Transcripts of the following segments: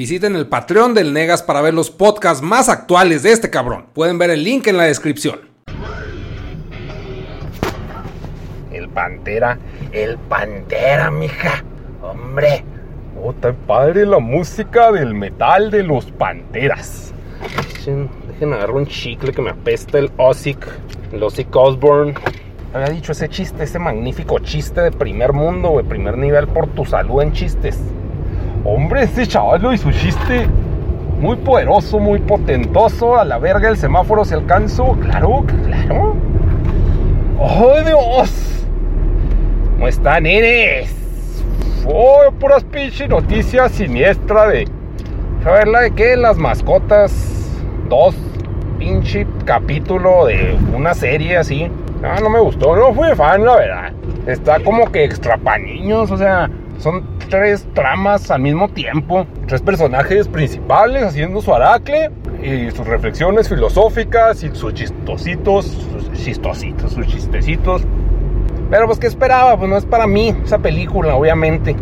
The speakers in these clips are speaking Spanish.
Visiten el Patreon del Negas para ver los podcasts más actuales de este cabrón. Pueden ver el link en la descripción. El Pantera, el Pantera, mija. Hombre. Oh, tan padre la música del metal de los Panteras. Dejen, dejen agarrar un chicle que me apesta el Ozzy, el Ozzy Osbourne. Había dicho ese chiste, ese magnífico chiste de primer mundo, de primer nivel por tu salud en chistes. Hombre, ese chaval y su chiste muy poderoso, muy potentoso. A la verga el semáforo se alcanzó. Claro, claro. ¡Oh, Dios! ¿Cómo están, nenes? Oh, puras pinche noticias siniestra de. A ver, la de qué? Las mascotas. Dos. Pinche capítulo de una serie así. Ah, no me gustó. No fui fan, la verdad. Está como que extra pa' niños. O sea, son tres tramas al mismo tiempo. Tres personajes principales haciendo su aracle. Y sus reflexiones filosóficas. Y sus chistositos. Sus chistositos, sus chistecitos. Pero pues, ¿qué esperaba? Pues no es para mí esa película, obviamente.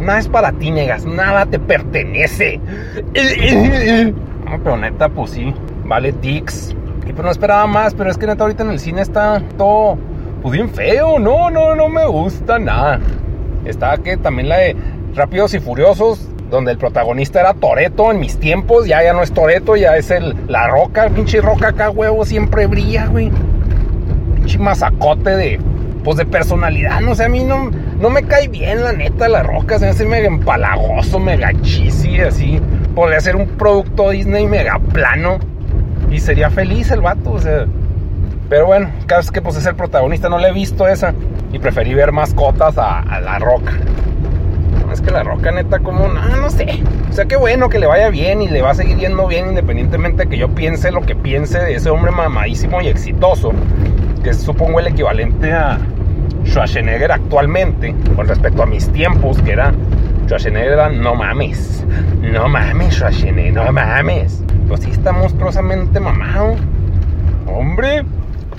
Nada es para ti, negas. Nada te pertenece. Pero neta, pues sí. Vale, Dix. Y pues no esperaba más, pero es que neta ahorita en el cine está todo, pues bien feo. No, no, no me gusta nada. Está que también la de Rápidos y Furiosos, donde el protagonista era Toreto en mis tiempos. Ya, ya no es Toreto, ya es el La Roca. Pinche Roca acá, huevo, siempre brilla, güey. Pinche masacote de pues de personalidad, no sé, a mí no, no me cae bien, la neta, la roca, se me hace mega empalagoso, mega cheesy, así. Podría ser un producto Disney mega plano y sería feliz el vato, o sea. Pero bueno, cada vez que pues es el protagonista, no le he visto esa preferí ver mascotas a, a la roca. Es que la roca, neta, como, no, no sé. O sea, qué bueno que le vaya bien y le va a seguir yendo bien, independientemente de que yo piense lo que piense de ese hombre mamadísimo y exitoso, que supongo el equivalente a Schwarzenegger actualmente, con respecto a mis tiempos, que era Schwarzenegger era no mames, no mames, Schwarzenegger, no mames. Pues sí está monstruosamente mamado. Hombre,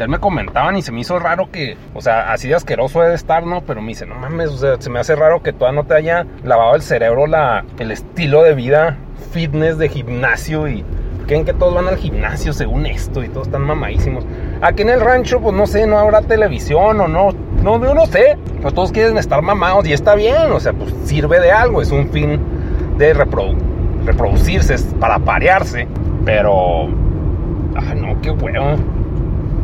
me comentaban y se me hizo raro que, o sea, así de asqueroso debe estar, ¿no? Pero me dice, no mames, o sea, se me hace raro que todavía no te haya lavado el cerebro la, el estilo de vida fitness de gimnasio y creen que todos van al gimnasio según esto y todos están mamadísimos. Aquí en el rancho, pues no sé, no habrá televisión o no, no, yo no sé, pero todos quieren estar mamados y está bien, o sea, pues sirve de algo, es un fin de reproducirse, es para parearse, pero, ay no, qué huevo.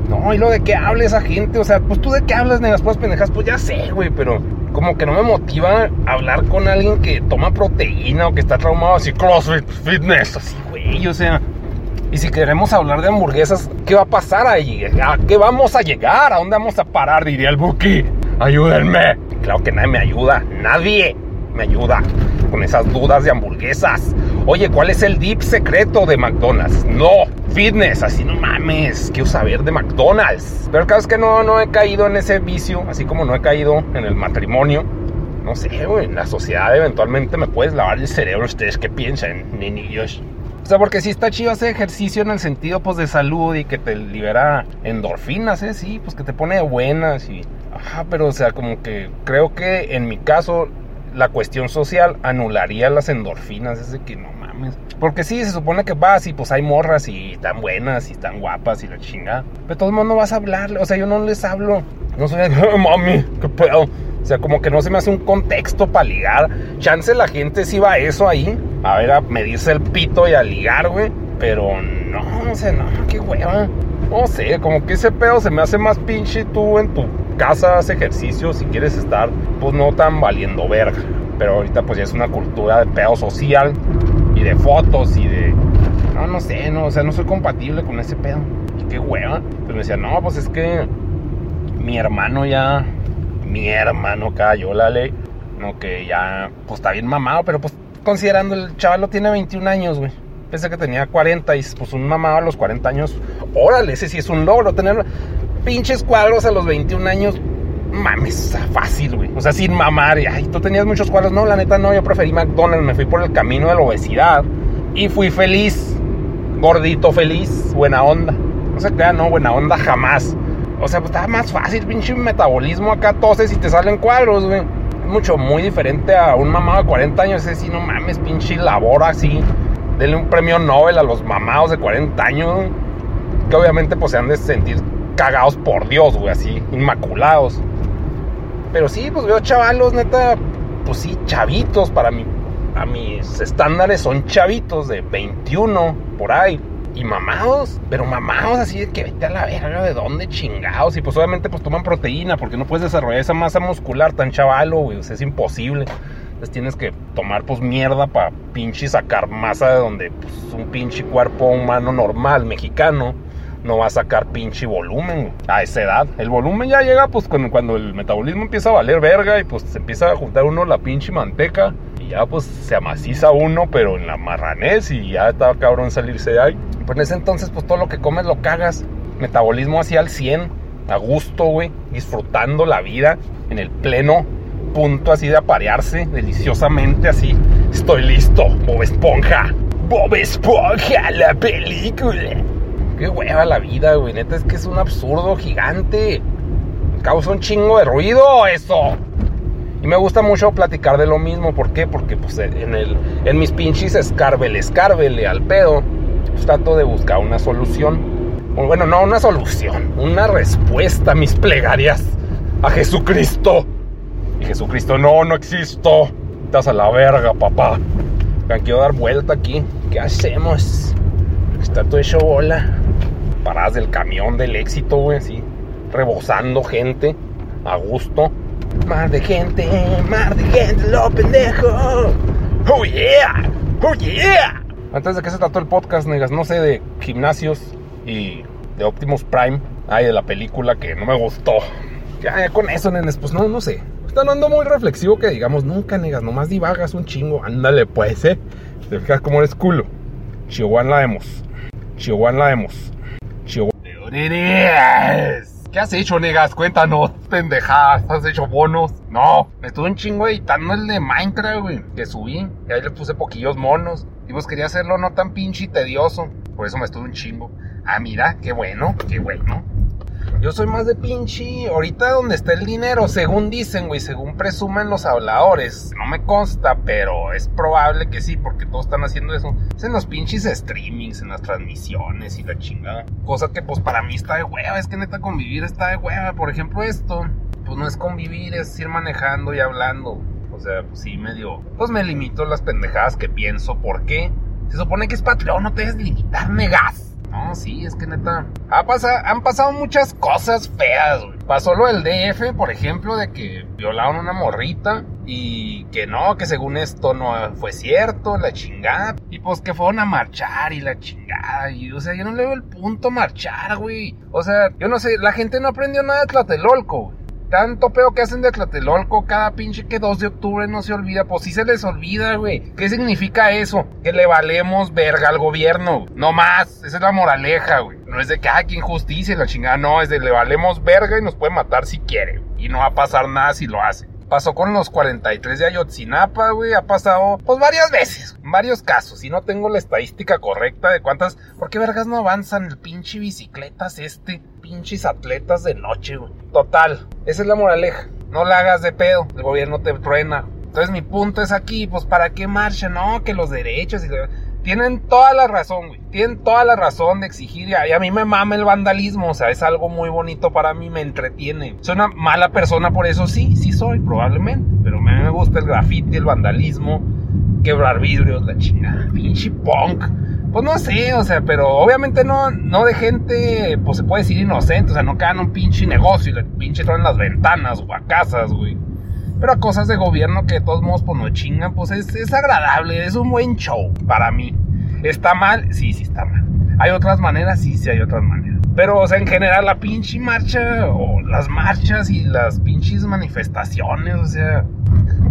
No, y lo de qué habla esa gente, o sea, pues tú de qué hablas, negas, pues pendejas, pues ya sé, güey, pero como que no me motiva hablar con alguien que toma proteína o que está traumado así, CrossFit, fitness, así, güey, o sea. Y si queremos hablar de hamburguesas, ¿qué va a pasar ahí? ¿A qué vamos a llegar? ¿A dónde vamos a parar? Diría el Buki. Ayúdenme. Claro que nadie me ayuda. Nadie me ayuda con esas dudas de hamburguesas. Oye, ¿cuál es el dip secreto de McDonald's? No, fitness, así no mames. Quiero saber de McDonald's. Pero el caso es que no, no he caído en ese vicio, así como no he caído en el matrimonio. No sé, güey, en la sociedad eventualmente me puedes lavar el cerebro. ¿Ustedes qué piensan, niños? O sea, porque sí está chido ese ejercicio en el sentido pues de salud y que te libera endorfinas, ¿eh? Sí, pues que te pone buenas y... Ajá, pero o sea, como que creo que en mi caso la cuestión social anularía las endorfinas, es de que no mames. Porque sí, se supone que vas y pues hay morras y están buenas y están guapas y la chinga. Pero de todos modos no vas a hablarle, o sea, yo no les hablo. No soy, mami, qué pedo. O sea, como que no se me hace un contexto para ligar. Chance la gente sí va a eso ahí. A ver, a medirse el pito y a ligar, güey. Pero no, o sea, no, qué hueva. No sé, como que ese pedo se me hace más pinche tú en tu casa, haces ejercicio si quieres estar, pues no tan valiendo verga. Pero ahorita pues ya es una cultura de pedo social y de fotos y de... No, no sé, no, o sea, no soy compatible con ese pedo. Qué hueva. Pues me decía, no, pues es que mi hermano ya... Mi hermano cayó la ley. No, que ya, pues está bien mamado, pero pues considerando el chaval tiene 21 años, güey. Pensé que tenía 40 y pues un mamado a los 40 años. Órale, ese sí es un logro. Tener pinches cuadros a los 21 años. Mames, fácil, güey. O sea, sin mamar. Y, tú tenías muchos cuadros. No, la neta no. Yo preferí McDonald's. Me fui por el camino de la obesidad. Y fui feliz. Gordito feliz. Buena onda. No se crea, no, buena onda jamás. O sea, pues estaba más fácil, pinche metabolismo acá toses y te salen cuadros, güey. mucho, muy diferente a un mamado de 40 años. Es decir, no mames, pinche labor así. Denle un premio Nobel a los mamados de 40 años. Que obviamente pues se han de sentir cagados por Dios, güey, así, inmaculados. Pero sí, pues veo chavalos, neta, pues sí, chavitos para mí. A mis estándares son chavitos de 21 por ahí. Y mamados, pero mamados así de que vete a la verga, ¿de dónde chingados? Y pues obviamente pues toman proteína porque no puedes desarrollar esa masa muscular tan chavalo, güey, es imposible. Tienes que tomar pues mierda para pinche sacar masa de donde pues un pinche cuerpo humano normal, mexicano, no va a sacar pinche volumen a esa edad. El volumen ya llega pues cuando, el metabolismo empieza a valer verga y pues se empieza a juntar uno la pinche manteca y ya pues se amaciza uno pero en la marranés y ya está cabrón salirse de ahí. Pues en ese entonces pues todo lo que comes lo cagas. Metabolismo hacia al 100, a gusto, güey, disfrutando la vida en el pleno punto así de aparearse deliciosamente así. Estoy listo, Bob Esponja. Bob Esponja, la película. Qué hueva la vida, güey. Neta, es que es un absurdo gigante. Causa un chingo de ruido eso. Y me gusta mucho platicar de lo mismo. ¿Por qué? Porque pues en, el, en mis pinches escárvele, escárvele al pedo. Pues, trato de buscar una solución. Bueno, no una solución. Una respuesta a mis plegarias a Jesucristo. Jesucristo, no, no existo. Estás a la verga, papá. Me quiero dar vuelta aquí. ¿Qué hacemos? Está todo hecho bola paradas del camión del éxito, güey, así, rebosando gente, a gusto. Mar de gente, mar de gente, lo pendejo. Oh yeah, oh yeah. Antes de que se trató el podcast, negas, no sé, de gimnasios y de Optimus Prime. Ay, de la película que no me gustó. Ya, con eso, nenes, pues no, no sé. Están ando muy reflexivo que digamos, nunca, negas, nomás divagas un chingo. Ándale, pues, eh. Te fijas cómo eres culo. Chihuahua la vemos. Chihuahua la vemos. ¿Qué has hecho, negas? Cuéntanos, pendejadas. ¿Has hecho bonos? No, me estuve un chingo editando el de Minecraft, güey, que subí. Y ahí le puse poquillos monos. Y pues quería hacerlo no tan pinche y tedioso. Por eso me estuve un chingo. Ah, mira, qué bueno, qué bueno. Yo soy más de pinche. Ahorita donde está el dinero, según dicen, güey, según presumen los habladores. No me consta, pero es probable que sí, porque todos están haciendo eso. Es en los pinches streamings, en las transmisiones y la chingada. Cosa que, pues, para mí está de hueva. Es que neta, convivir está de hueva. Por ejemplo, esto, pues no es convivir, es ir manejando y hablando. O sea, pues sí, medio. Pues me limito las pendejadas que pienso. ¿Por qué? Se supone que es Patreon, no te debes limitar, negas. No, sí, es que neta. Ha han pasado muchas cosas feas, güey. Pasó lo del DF, por ejemplo, de que violaron una morrita. Y que no, que según esto no fue cierto, la chingada. Y pues que fueron a marchar y la chingada. Y o sea, yo no le veo el punto marchar, güey. O sea, yo no sé, la gente no aprendió nada de Tlatelolco, güey. Tanto pedo que hacen de Tlatelolco cada pinche que 2 de octubre no se olvida. Pues sí se les olvida, güey. ¿Qué significa eso? Que le valemos verga al gobierno. No más. Esa es la moraleja, güey. No es de que, ay, qué injusticia la chingada. No, es de le valemos verga y nos puede matar si quiere. Y no va a pasar nada si lo hace. Pasó con los 43 de Ayotzinapa, güey. Ha pasado, pues, varias veces. Varios casos. Y no tengo la estadística correcta de cuántas. ¿Por qué vergas no avanzan el pinche bicicletas este? Pinches atletas de noche, güey. Total. Esa es la moraleja. No la hagas de pedo. El gobierno te truena. Entonces mi punto es aquí, pues, ¿para qué marcha? No, que los derechos y... Tienen toda la razón, güey. Tienen toda la razón de exigir. Y a mí me mama el vandalismo. O sea, es algo muy bonito para mí. Me entretiene. Soy una mala persona por eso. Sí, sí soy, probablemente. Pero a mí me gusta el graffiti, el vandalismo. Quebrar vidrios, la chingada. Pinche punk. Pues no sé, o sea, pero obviamente no, no de gente, pues se puede decir inocente. O sea, no caen un pinche negocio y le pinche traen las ventanas o a casas, güey. Pero a cosas de gobierno que de todos modos pues no chingan, pues es, es agradable, es un buen show para mí. ¿Está mal? Sí, sí está mal. ¿Hay otras maneras? Sí, sí hay otras maneras. Pero, o sea, en general la pinche marcha o las marchas y las pinches manifestaciones, o sea,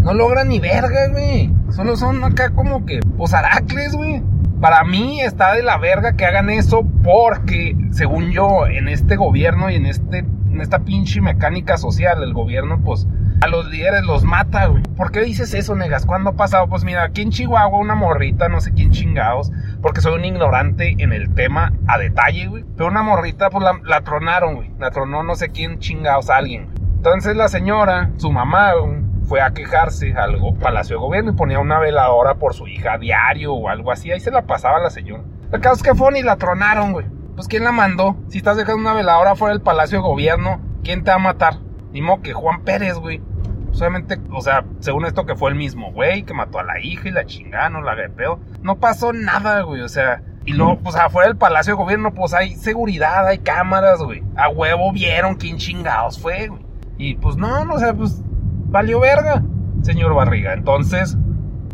no logran ni verga, güey. Solo son acá como que, pues aracles, güey. Para mí está de la verga que hagan eso porque, según yo, en este gobierno y en, este, en esta pinche mecánica social, el gobierno, pues, a los líderes los mata, güey. ¿Por qué dices eso, negas? ¿Cuándo ha pasado? Pues mira, aquí en Chihuahua una morrita, no sé quién chingados, porque soy un ignorante en el tema a detalle, güey. Pero una morrita, pues la, tronaron, güey. La tronó no sé quién chingados, alguien. Entonces la señora, su mamá, güey, fue a quejarse al Palacio de Gobierno y ponía una veladora por su hija a diario o algo así. Ahí se la pasaba la señora. El caso es que fue y la tronaron, güey. Pues ¿quién la mandó? Si estás dejando una veladora fuera del Palacio de Gobierno, ¿quién te va a matar? Ni modo que Juan Pérez, güey. Solamente, o sea, según esto que fue el mismo güey que mató a la hija y la chingada, no la pedo. No pasó nada, güey, o sea. Y luego, pues afuera del Palacio de Gobierno, pues hay seguridad, hay cámaras, güey. A huevo vieron quién chingados fue, güey. Y pues no, no, o sea, pues valió verga, señor Barriga. Entonces,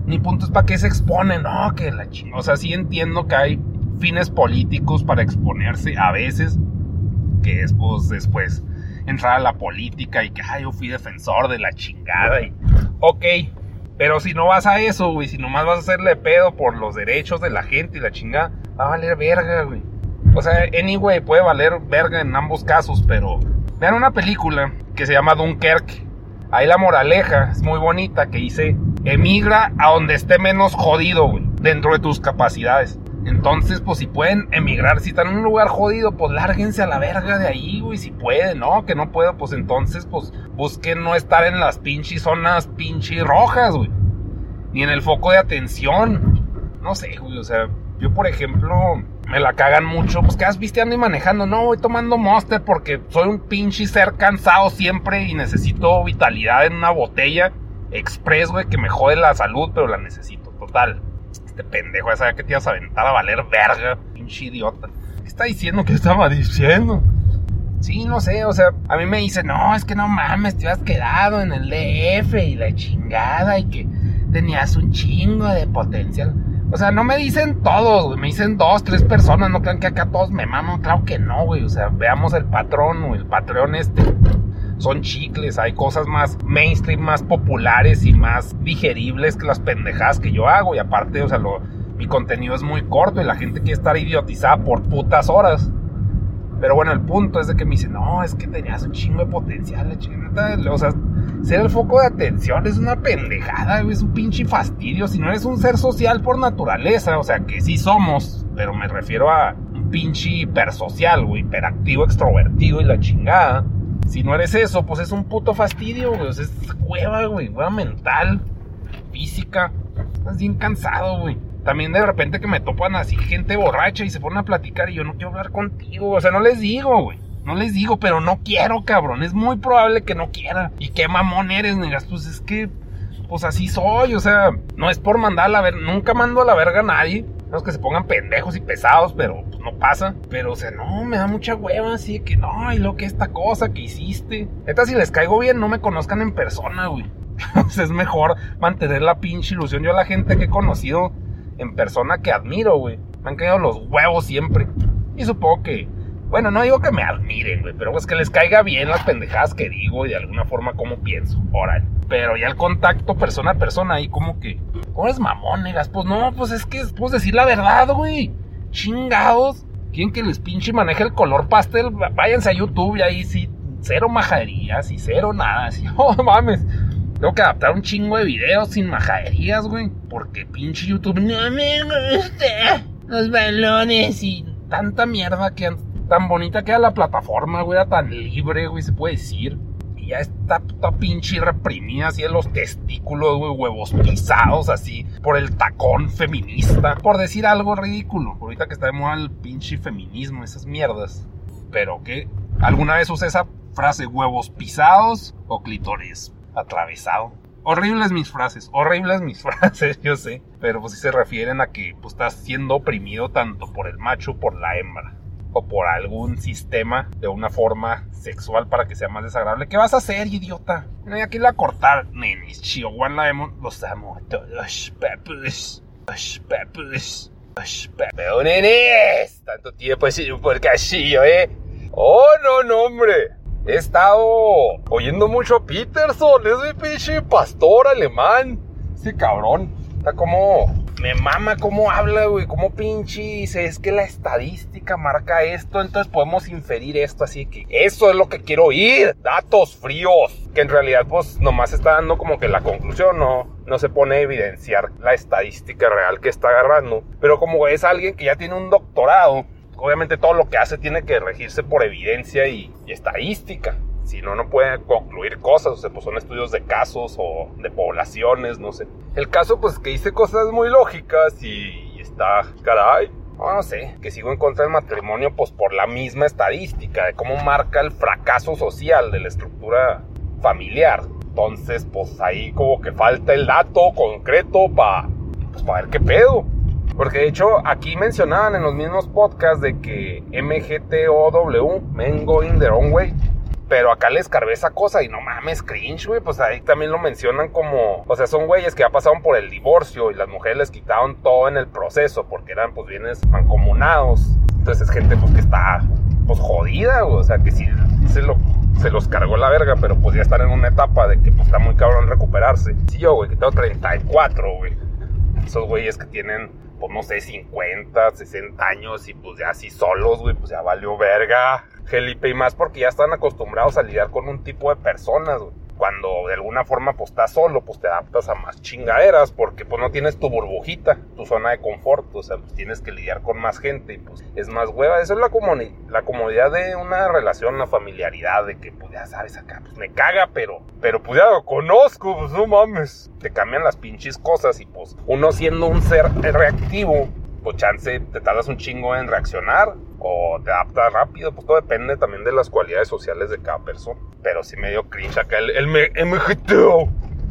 ni puntos para qué se expone, no, que la chingada. O sea, sí entiendo que hay fines políticos para exponerse a veces, que es pues después entrar a la política y que, ay, yo fui defensor de la chingada y, ok, pero si no vas a eso, güey, si nomás vas a hacerle pedo por los derechos de la gente y la chingada, va a valer verga, güey. O sea, anyway, puede valer verga en ambos casos, pero vean una película que se llama Dunkerque. Ahí la moraleja es muy bonita que dice, emigra a donde esté menos jodido, güey, dentro de tus capacidades. Entonces, pues si pueden emigrar, si están en un lugar jodido, pues lárguense a la verga de ahí, güey, si pueden, ¿no? Que no puedo, pues entonces, pues busquen no estar en las pinches zonas pinches rojas, güey. Ni en el foco de atención. No sé, güey, o sea, yo por ejemplo, me la cagan mucho, pues que has visteando y manejando, no, voy tomando Monster porque soy un pinche ser cansado siempre y necesito vitalidad en una botella express, güey, que me jode la salud, pero la necesito, total este pendejo sabía que te ibas a aventar a valer verga, pinche idiota. ¿Qué está diciendo? ¿Qué estaba diciendo? Sí, no sé, o sea, a mí me dice, no, es que no mames, te habías quedado en el DF y la chingada y que tenías un chingo de potencial. O sea, no me dicen todos, me dicen dos, tres personas, no crean que acá todos me maman, claro que no, güey, o sea, veamos el patrón o el patrón este son chicles, hay cosas más mainstream, más populares y más digeribles que las pendejadas que yo hago. Y aparte, o sea, lo, mi contenido es muy corto y la gente quiere estar idiotizada por putas horas. Pero bueno, el punto es de que me dice, no, es que tenías un chingo de potencial, la O sea, ser el foco de atención es una pendejada, es un pinche fastidio. Si no eres un ser social por naturaleza, o sea, que sí somos, pero me refiero a un pinche hipersocial, güey, hiperactivo, extrovertido y la chingada si no eres eso, pues es un puto fastidio, güey. O sea, es cueva, güey. Hueva mental, física. Estás bien cansado, güey. También de repente que me topan así gente borracha y se ponen a platicar y yo no quiero hablar contigo. O sea, no les digo, güey. No les digo, pero no quiero, cabrón. Es muy probable que no quiera. Y qué mamón eres, negas. Pues es que, pues así soy. O sea, no es por mandar a la verga. Nunca mando a la verga a nadie. No es que se pongan pendejos y pesados, pero pues, no pasa. Pero, o sea, no, me da mucha hueva, así que no, y lo que esta cosa que hiciste. Neta, si les caigo bien, no me conozcan en persona, güey. es mejor mantener la pinche ilusión. Yo a la gente que he conocido en persona que admiro, güey, me han caído los huevos siempre. Y supongo que bueno, no digo que me admiren, güey, pero pues que les caiga bien las pendejadas que digo y de alguna forma como pienso. Órale. Pero ya el contacto persona a persona ahí como que... ¿Cómo es mamón, negas? Pues no, pues es que puedo decir la verdad, güey. Chingados. ¿Quieren que les pinche maneje el color pastel? Váyanse a YouTube y ahí sí, cero majaderías y cero nada. Así, oh, mames. Tengo que adaptar un chingo de videos sin majaderías, güey. Porque pinche YouTube no me gusta. Los balones y tanta mierda que tan bonita queda la plataforma, güey, tan libre, güey, se puede decir. Y ya está puta pinche reprimida así en los testículos, güey, huevos pisados así por el tacón feminista. Por decir algo ridículo. Ahorita que está de moda el pinche feminismo, esas mierdas. Pero que alguna vez usé esa frase, huevos pisados o clitoris atravesado. Horribles mis frases, horribles mis frases, yo sé. Pero pues sí se refieren a que pues, estás siendo oprimido tanto por el macho por la hembra o por algún sistema de una forma sexual para que sea más desagradable. ¿Qué vas a hacer, idiota? No hay aquí la cortar, nenes. Chihuahua la vemos. Los amo a todos, pepus. Pepus. Pero, nenes. Tanto tiempo sido por casillo, ¿eh? Oh, no, no, hombre. He estado oyendo mucho a Peterson. Es mi pinche pastor alemán. Ese cabrón. Está como me mama cómo habla, güey, cómo pinche es que la estadística marca esto, entonces podemos inferir esto, así que eso es lo que quiero oír, datos fríos, que en realidad pues nomás está dando como que la conclusión, no, no se pone a evidenciar la estadística real que está agarrando, pero como es alguien que ya tiene un doctorado, obviamente todo lo que hace tiene que regirse por evidencia y estadística. Si no, no puede concluir cosas, o sea, pues son estudios de casos o de poblaciones, no sé. El caso, pues que hice cosas muy lógicas y, está, caray, no, sé, que sigo en contra del matrimonio, pues por la misma estadística, de cómo marca el fracaso social de la estructura familiar. Entonces, pues ahí como que falta el dato concreto para pues, ver qué pedo. Porque de hecho aquí mencionaban en los mismos podcasts de que MGTOW, Men Going Their Own Way, pero acá les carvé esa cosa y no mames, cringe, güey. Pues ahí también lo mencionan como. O sea, son güeyes que ya pasaron por el divorcio y las mujeres les quitaron todo en el proceso porque eran, pues, bienes mancomunados. Entonces es gente, pues, que está, pues, jodida, güey. O sea, que sí se, lo, se los cargó la verga, pero pues ya están en una etapa de que, pues, está muy cabrón recuperarse. Sí, yo, güey, que tengo 34, güey. Esos güeyes que tienen pues no sé, 50, 60 años y pues ya así solos, güey, pues ya valió verga. Felipe y más porque ya están acostumbrados a lidiar con un tipo de personas, Cuando de alguna forma pues estás solo, pues te adaptas a más chingaderas porque pues no tienes tu burbujita, tu zona de confort, o sea, pues tienes que lidiar con más gente y pues es más hueva. Eso es la, la comodidad de una relación, una familiaridad, de que pues ya sabes acá, pues me caga, pero, pero pues ya lo conozco, pues no mames. Te cambian las pinches cosas y pues uno siendo un ser reactivo, pues chance te tardas un chingo en reaccionar o te adaptas rápido, pues todo depende también de las cualidades sociales de cada persona. Pero sí medio cringe acá el, el.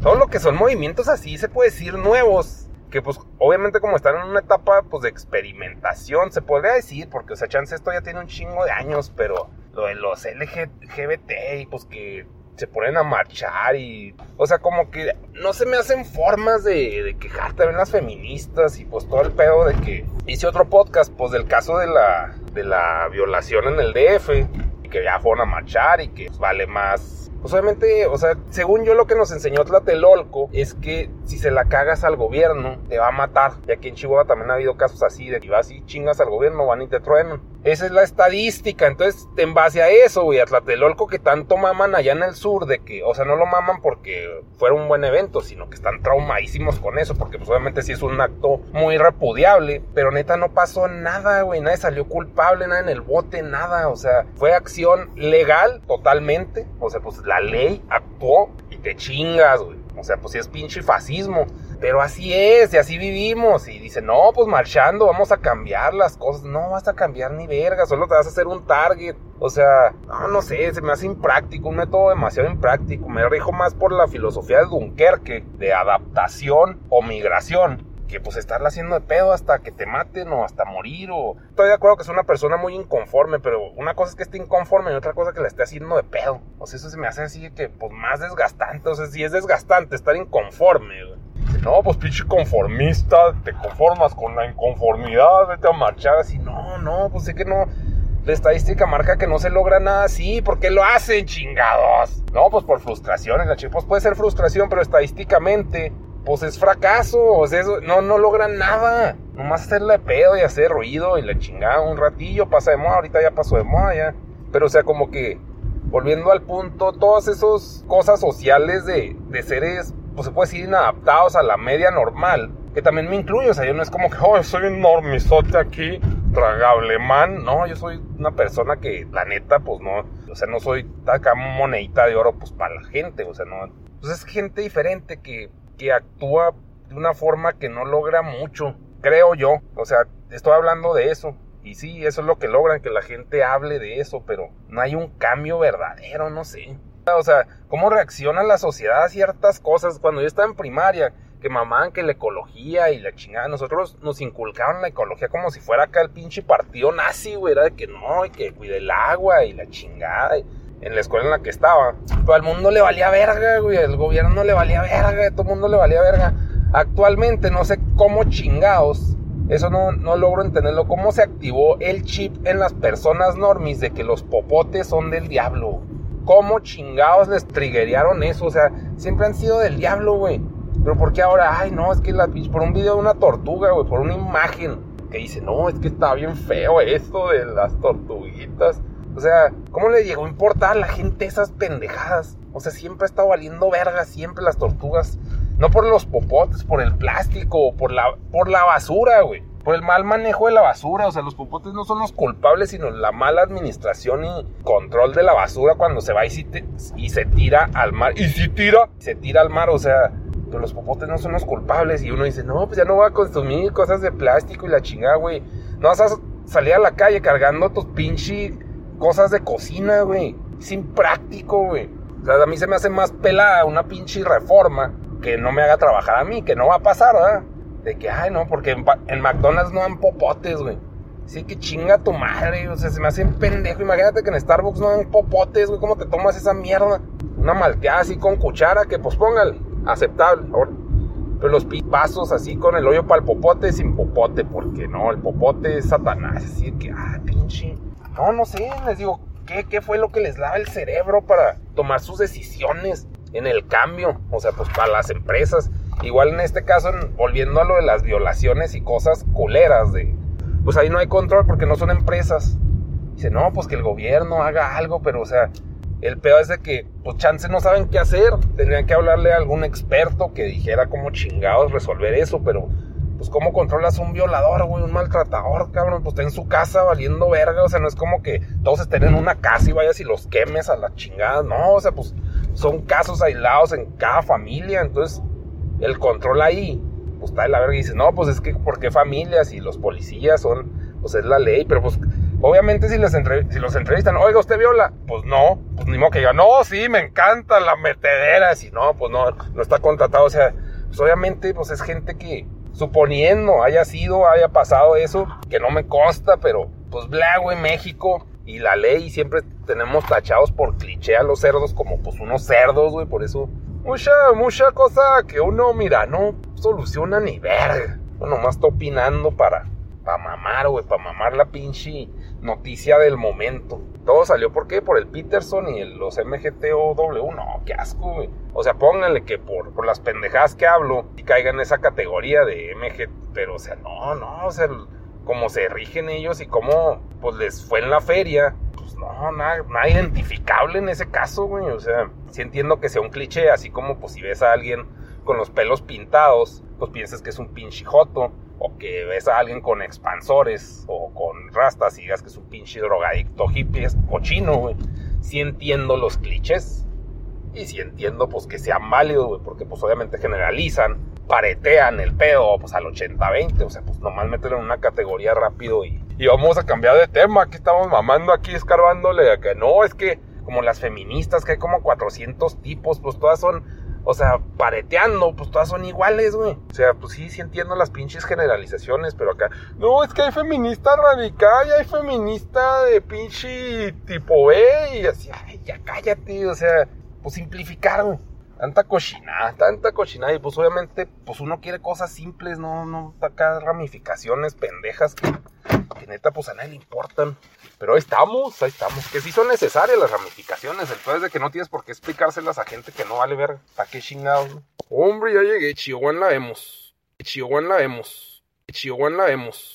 Todo lo que son movimientos así, se puede decir nuevos, que pues obviamente como están en una etapa pues de experimentación, se podría decir, porque o sea, chance esto ya tiene un chingo de años, pero lo de los LGBT y pues que se ponen a marchar y... O sea, como que no se me hacen formas de, de quejarte, ven las feministas y pues todo el pedo de que hice otro podcast pues del caso de la, de la violación en el DF y que ya fueron a marchar y que vale más pues obviamente, o sea, según yo lo que nos enseñó Tlatelolco es que si se la cagas al gobierno, te va a matar. Y aquí en Chihuahua también ha habido casos así, de que vas y chingas al gobierno, van y te truenan. Esa es la estadística. Entonces, en base a eso, güey, a Tlatelolco que tanto maman allá en el sur, de que, o sea, no lo maman porque fuera un buen evento, sino que están traumadísimos con eso, porque pues obviamente sí es un acto muy repudiable, pero neta no pasó nada, güey, nadie salió culpable, nada en el bote, nada, o sea, fue acción legal totalmente, o sea, pues la ley actuó y te chingas, güey. O sea, pues sí es pinche fascismo. Pero así es, y así vivimos. Y dice, no, pues marchando, vamos a cambiar las cosas. No vas a cambiar ni verga, solo te vas a hacer un target. O sea, no, no sé, se me hace impráctico, un método demasiado impráctico. Me rijo más por la filosofía de Dunkerque, de adaptación o migración que pues estarla haciendo de pedo hasta que te maten o hasta morir o... Estoy de acuerdo que es una persona muy inconforme, pero una cosa es que esté inconforme y otra cosa que la esté haciendo de pedo. O sea, eso se me hace así que pues más desgastante. O sea, si es desgastante estar inconforme, No, pues pinche conformista, te conformas con la inconformidad, vete a marchar así. No, no, pues sé que no... La estadística marca que no se logra nada así. ¿Por qué lo hacen, chingados? No, pues por frustraciones. La pues puede ser frustración, pero estadísticamente pues es fracaso, o sea, no, no logran nada. Nomás hacerle pedo y hacer ruido y la chingada un ratillo, pasa de moda, ahorita ya pasó de moda ya. Pero o sea, como que, volviendo al punto, todas esas cosas sociales de, de seres, pues se puede decir, inadaptados a la media normal, que también me incluye, o sea, yo no es como que, oh, soy un normisote aquí, tragable man, no, yo soy una persona que, la neta, pues no, o sea, no soy acá monedita de oro, pues para la gente, o sea, no, pues es gente diferente que que actúa de una forma que no logra mucho, creo yo. O sea, estoy hablando de eso. Y sí, eso es lo que logran, que la gente hable de eso, pero no hay un cambio verdadero, no sé. O sea, ¿cómo reacciona la sociedad a ciertas cosas? Cuando yo estaba en primaria, que mamaban que la ecología y la chingada, nosotros nos inculcaron la ecología como si fuera acá el pinche partido nazi, güey, era de que no, y que cuide el agua y la chingada en la escuela en la que estaba. Pero al mundo le valía verga, güey. Al gobierno le valía verga, todo el mundo le valía verga. Actualmente no sé cómo chingados. Eso no, no logro entenderlo. ¿Cómo se activó el chip en las personas normis de que los popotes son del diablo? ¿Cómo chingados les triggerearon eso? O sea, siempre han sido del diablo, güey. Pero ¿por qué ahora? Ay, no, es que la por un video de una tortuga, güey, por una imagen que dice, no, es que está bien feo esto de las tortuguitas. O sea, ¿cómo le llegó a importar a la gente esas pendejadas? O sea, siempre ha estado valiendo verga, siempre las tortugas. No por los popotes, por el plástico, por la, por la basura, güey. por el mal manejo de la basura. O sea, los popotes no son los culpables, sino la mala administración y control de la basura cuando se va y, y se tira al mar. Y si tira, se tira al mar. O sea, pero los popotes no son los culpables. Y uno dice, no, pues ya no voy a consumir cosas de plástico y la chingada, güey. No vas a salir a la calle cargando tus pinches cosas de cocina, güey. Es impráctico, güey. O sea, a mí se me hace más pelada una pinche reforma que no me haga trabajar a mí, que no va a pasar, ¿verdad? De que, ay, no, porque en, McDonald's no dan popotes, güey. Sí, que chinga tu madre, o sea, se me hace un pendejo. Imagínate que en Starbucks no dan popotes, güey. ¿Cómo te tomas esa mierda? Una malteada así con cuchara, que pues póngale, aceptable. Ahora, pero los vasos así con el hoyo para el popote sin popote, porque no, el popote es satanás. Así que, ah, pinche. No, no sé, les digo, ¿qué, ¿qué fue lo que les lava el cerebro para tomar sus decisiones en el cambio? O sea, pues para las empresas. Igual en este caso, volviendo a lo de las violaciones y cosas culeras de... Pues ahí no hay control porque no son empresas. Dice, no, pues que el gobierno haga algo, pero o sea, el peor es de que, pues chance no saben qué hacer. Tendrían que hablarle a algún experto que dijera cómo chingados resolver eso, pero pues cómo controlas un violador, güey, un maltratador, cabrón, pues está en su casa valiendo verga, o sea, no es como que todos estén en una casa y vayas y los quemes a la chingada, no, o sea, pues son casos aislados en cada familia, entonces el control ahí, pues está de la verga y dices, no, pues es que, ¿por qué familias? Y los policías son, pues es la ley, pero pues Obviamente si, les si los entrevistan, oiga, ¿usted viola? Pues no, pues ni modo que diga, no, sí, me encanta la metedera. Si no, pues no, no está contratado. O sea, pues obviamente pues es gente que, suponiendo haya sido, haya pasado eso, que no me consta, pero pues bla, güey, México y la ley siempre tenemos tachados por cliché a los cerdos como pues unos cerdos, güey, por eso mucha, mucha cosa que uno, mira, no soluciona ni verga. Uno más opinando para, para mamar, güey, para mamar la pinche noticia del momento. Todo salió, ¿por qué? Por el Peterson y los MGTOW. No, qué asco, güey. O sea, pónganle que por, por las pendejadas que hablo y caigan en esa categoría de MG. Pero, o sea, no, no, o sea, como se rigen ellos y cómo, pues les fue en la feria. Pues no, nada, nada identificable en ese caso, güey. O sea, sí entiendo que sea un cliché, así como, pues si ves a alguien con los pelos pintados, pues piensas que es un pinche joto o que ves a alguien con expansores o con rastas y digas que es un pinche drogadicto hippie cochino, güey. Sí entiendo los clichés y sí entiendo pues que sean válidos, porque pues obviamente generalizan, paretean el pedo pues al 80-20, o sea, pues nomás meterlo en una categoría rápido y, y vamos a cambiar de tema, que estamos mamando aquí escarbándole que no, es que como las feministas, que hay como 400 tipos, pues todas son o sea, pareteando, pues todas son iguales, güey. O sea, pues sí, sí entiendo las pinches generalizaciones, pero acá, no, es que hay feminista radical y hay feminista de pinche tipo B y así, ay, ya cállate, o sea, pues simplificar, güey. Tanta cochinada, tanta cochinada. Y pues obviamente, pues uno quiere cosas simples, no, no acá ramificaciones pendejas que, que neta, pues a nadie le importan. Pero ahí estamos, ahí estamos. Que sí son necesarias las ramificaciones. Entonces de que no tienes por qué explicárselas a gente que no vale ver. ¿Para qué chingados? Hombre, ya llegué. Chihuahua la vemos. Chihuahua la vemos. Chihuahua la vemos.